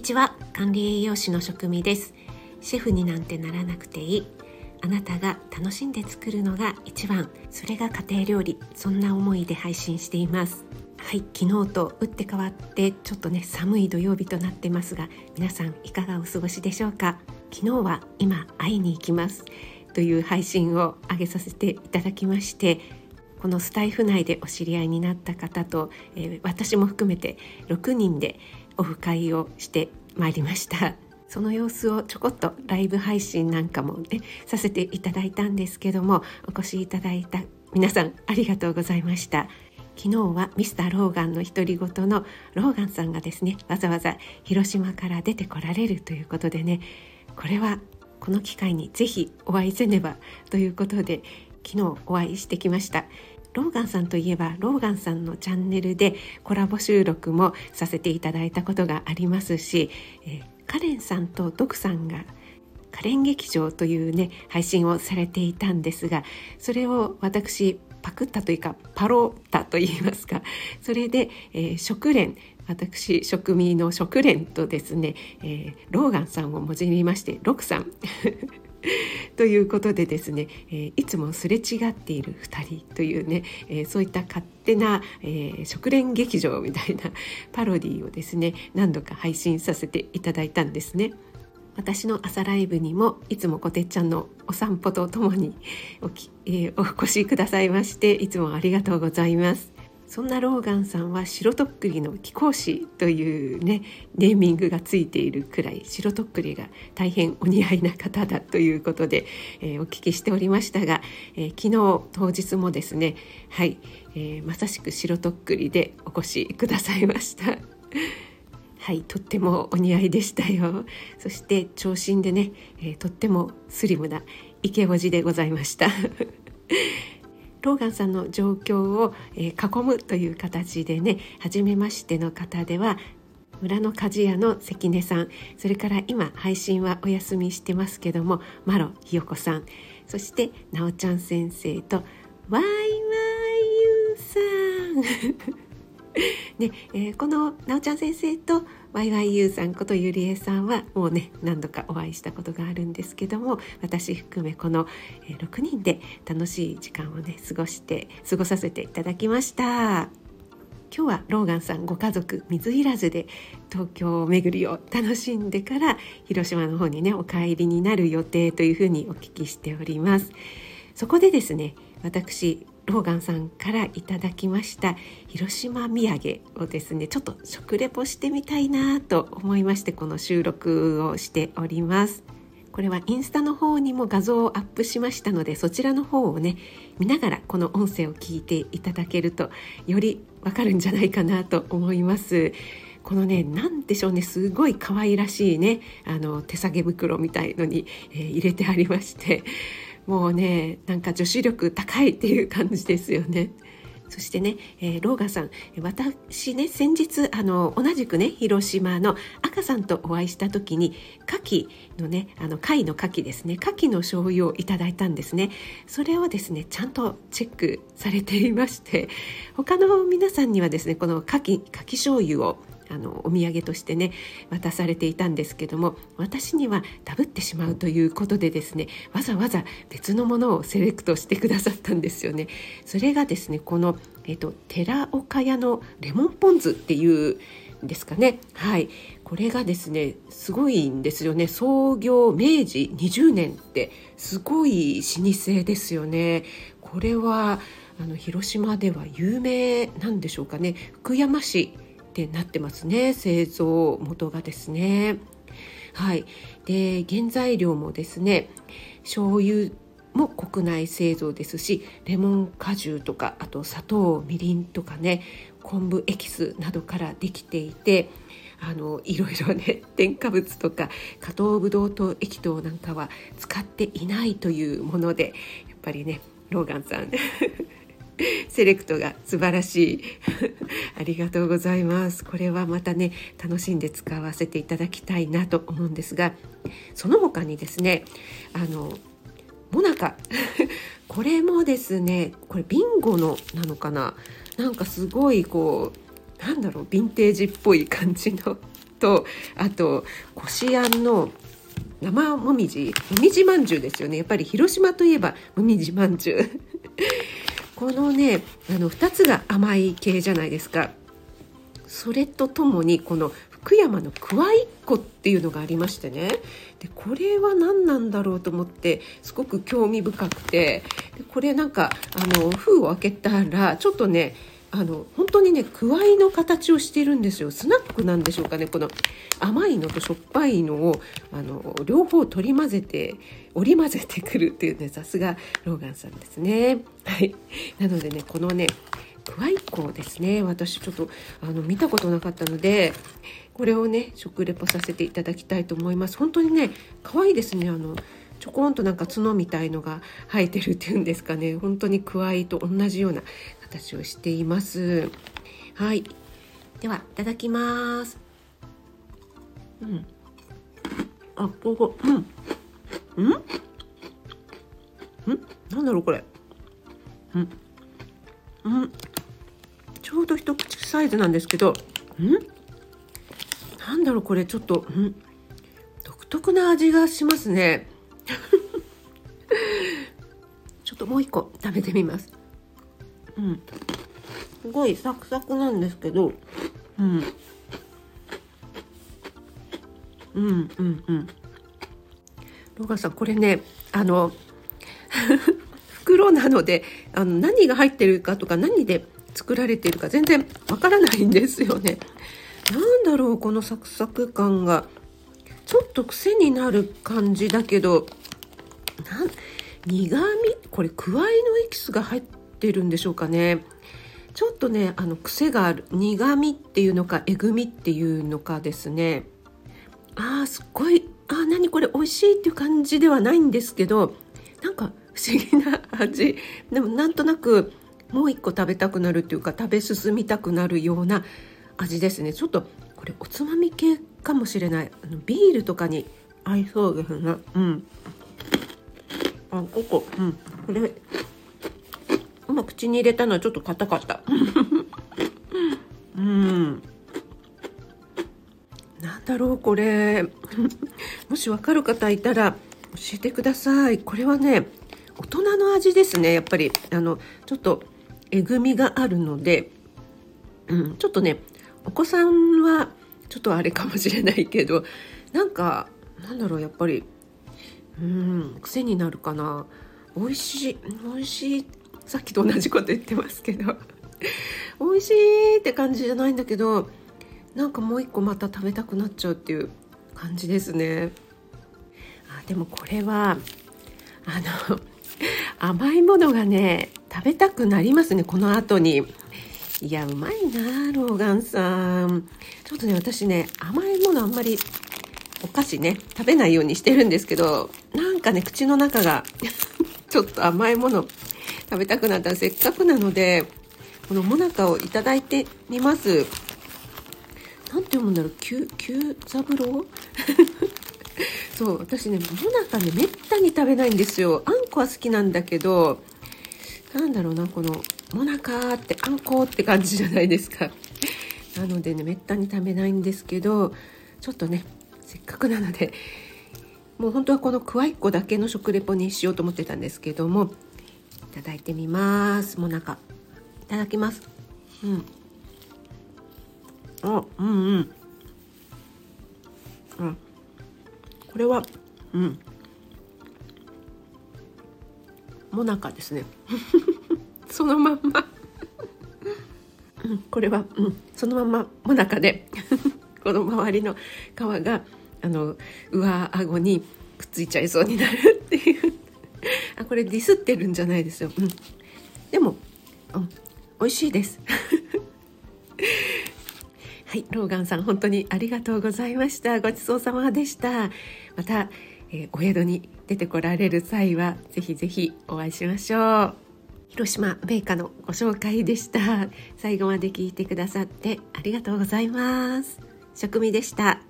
にちは。管理栄養士の職味です。シェフになんてならなくていい。あなたが楽しんで作るのが一番。それが家庭料理。そんな思いで配信しています。はい昨日と打って変わってちょっとね寒い土曜日となってますが皆さんいかがお過ごしでしょうか？昨日は今会いに行きます。という配信を上げさせていただきましてこのスタイフ内でお知り合いになった方と、えー、私も含めて6人でオフ会をしてまいりました。その様子をちょこっとライブ配信なんかもねさせていただいたんですけどもお越しいただいた皆さんありがとうございました。昨日はミスターローガンの独り言のローガンさんがですねわざわざ広島から出てこられるということでねこれはこの機会にぜひお会いせねばということで昨日お会いしてきました。ローガンさんといえばローガンさんのチャンネルでコラボ収録もさせていただいたことがありますし、えー、カレンさんとドクさんがカレン劇場というね配信をされていたんですがそれを私パクったというかパロったと言いますかそれで、えー、食連私食味の食連とですね、えー、ローガンさんをもじりましてロクさん。ということでですね、えー、いつもすれ違っている2人というね、えー、そういった勝手な、えー、食連劇場みたいな パロディをですね何度か配信させていただいたんですね。私の朝ライブにもいつもこてっちゃんのお散歩とともにおき、えー、お越しくださいましていつもありがとうございます。そんなローガンさんは白とっくりの貴公子というねネーミングがついているくらい白とっくりが大変お似合いな方だということで、えー、お聞きしておりましたが、えー、昨日当日もですねはい、えー、まさしく白とっくりでお越しくださいました。はい、とってもお似合いでしたよ。そして長身でね、えー、とってもスリムなイケオジでございました。ローガンさんの状況を、え囲むという形でね初めましての方では村の鍛冶屋の関根さんそれから今配信はお休みしてますけどもマロひよこさんそしてなおちゃん先生とワイワイユーさん。ねえー、このなおちゃん先生と YYU さんことゆりえさんはもうね何度かお会いしたことがあるんですけども私含めこの、6人で楽しい時間をね過ごして過ごさせていただきました。今日はローガンさんご家族水入らずで東京巡りを楽しんでから広島の方にねお帰りになる予定というふうにお聞きしておりますそこでですね私ローガンさんからいただきました広島土産をですねちょっと食レポしてみたいなと思いましてこの収録をしております。これはインスタの方にも画像をアップしましたのでそちらの方をね見ながらこの音声を聞いていただけるとよりわかるんじゃないかなと思います。このね何でしょうねすごい可愛らしいねあの手提げ袋みたいのに、えー、入れてありましてもうねなんか女子力高いっていう感じですよね。そしてね、えー、ローガさん私ね先日あの同じくね広島の赤さんとお会いした時に牡蠣のねあの貝の牡蠣ですね牡蠣の醤油をいただいたんですねそれをですねちゃんとチェックされていまして他の皆さんにはですねこの牡蠣牡蠣醤油をあのお土産としてね渡されていたんですけども私にはダブってしまうということでですねわざわざ別のものをセレクトしてくださったんですよね。それがですねこの、えっと、寺岡屋のレモンポン酢っていうですかね。はい。これがですねすごいんですよね。創業明治20年ってすごい老舗ですよね。これはあの広島では有名なんでしょうかね。福山市ってなってますね製造元がですね。はい。で原材料もですね醤油も国内製造ですしレモン果汁とかあと砂糖みりんとかね昆布エキスなどからできていてあのいろいろね 添加物とか加糖ブドウ糖液糖なんかは使っていないというものでやっぱりねローガンさん。セレクトが素晴らしい。ありがとうございます。これはまたね楽しんで使わせていただきたいなと思うんですがその他にですねあのモナカ。これもですねこれビンゴのなのかな？なんかすごいこうなんだろうヴィンテージっぽい感じの。とあとこしあんの生もみじ。もみじまんじゅうですよね。やっぱり広島といえばもみじまんじゅう。このねあの2つが甘い系じゃないですか。それとともにこの福山のクワイッコっていうのがありましてね。でこれは何なんだろうと思ってすごく興味深くて。でこれなんかあの封を開けたらちょっとねあの本当にねくわいの形をしてるんですよ。スナックなんでしょうかね。この甘いのとしょっぱいのをあの両方取り混ぜて織り交ぜてくるっていうねさすがローガンさんですね。はい。なのでねこのねクワイコですね。私ちょっとあの見たことなかったのでこれをね食レポさせていただきたいと思います。本当にね可愛いですね。あのちょこんとなんか角みたいのが生えてるっていうんですかね。本当にクワイと同じような形をしています。はい。ではいただきます。うん。あここ。うん。うん。うん。なんだろうこれ。うん。うん。ちょうど一口サイズなんですけど。うん。なんだろうこれ。ちょっと。うん。独特な味がしますね。ちょっともう一個食べてみます。うん。すごいサクサクなんですけどうん。うんうんうん。ロガさんこれねあの 袋なのであの何が入ってるかとか何で作られているか全然わからないんですよね。なんだろうこのサクサク感が。ちょっと癖になる感じだけど苦味？これくわいのエキスが入ってるんでしょうかね。ちょっとねあの癖がある苦味っていうのかえぐみっていうのかですね。あーすっごいあー何これ美味しいっていう感じではないんですけどなんか不思議な味。でもなんとなくもう一個食べたくなるっていうか食べ進みたくなるような味ですね。ちょっとこれおつまみ系かもしれない。あのビールとかに合いそうですね。うん。あここ。うん。これ今口に入れたのはちょっと硬かった。うん。なんだろうこれ。もしわかる方いたら教えてください。これはね大人の味ですねやっぱり。あのちょっとえぐみがあるので、うん、ちょっとねお子さんはちょっとあれかもしれないけどなんかなんだろうやっぱり。うん癖になるかな。美味しい美味しいさっきと同じこと言ってますけど。美味しいって感じじゃないんだけどなんかもう一個また食べたくなっちゃうっていう感じですね。あでもこれはあの 甘いものがね食べたくなりますねこの後に。いやうまいなローガンさん。ちょっとね私ね甘いものあんまりお菓子ね食べないようにしてるんですけどなんかね口の中が ちょっと甘いもの食べたくなったらせっかくなのでこのもなかをいただいてみます。なんて読むんだろう？九三郎そう私ねもなかねめったに食べないんですよ。あんこは好きなんだけどなんだろうなこのもなかってあんこって感じじゃないですか。なのでねめったに食べないんですけどちょっとねせっかくなのでもう本当はこのくわいっこだけの食レポにしようと思ってたんですけどもいただいてみます。もなかいただきます。うん。あうんうん。あこれはうん。もなかですね。そのまんま。うん、これは、うん、そのままもなかで この周りの皮があの上顎にくっついちゃいそうになるっていう。あこれディスってるんじゃないですよ、うん、でも、うん、美味しいです。はいローガンさん本当にありがとうございました。ごちそうさまでした。また、えー、お宿に出てこられる際はぜひぜひお会いしましょう。広島米花のご紹介でした。最後まで聞いてくださってありがとうございます。食味でした。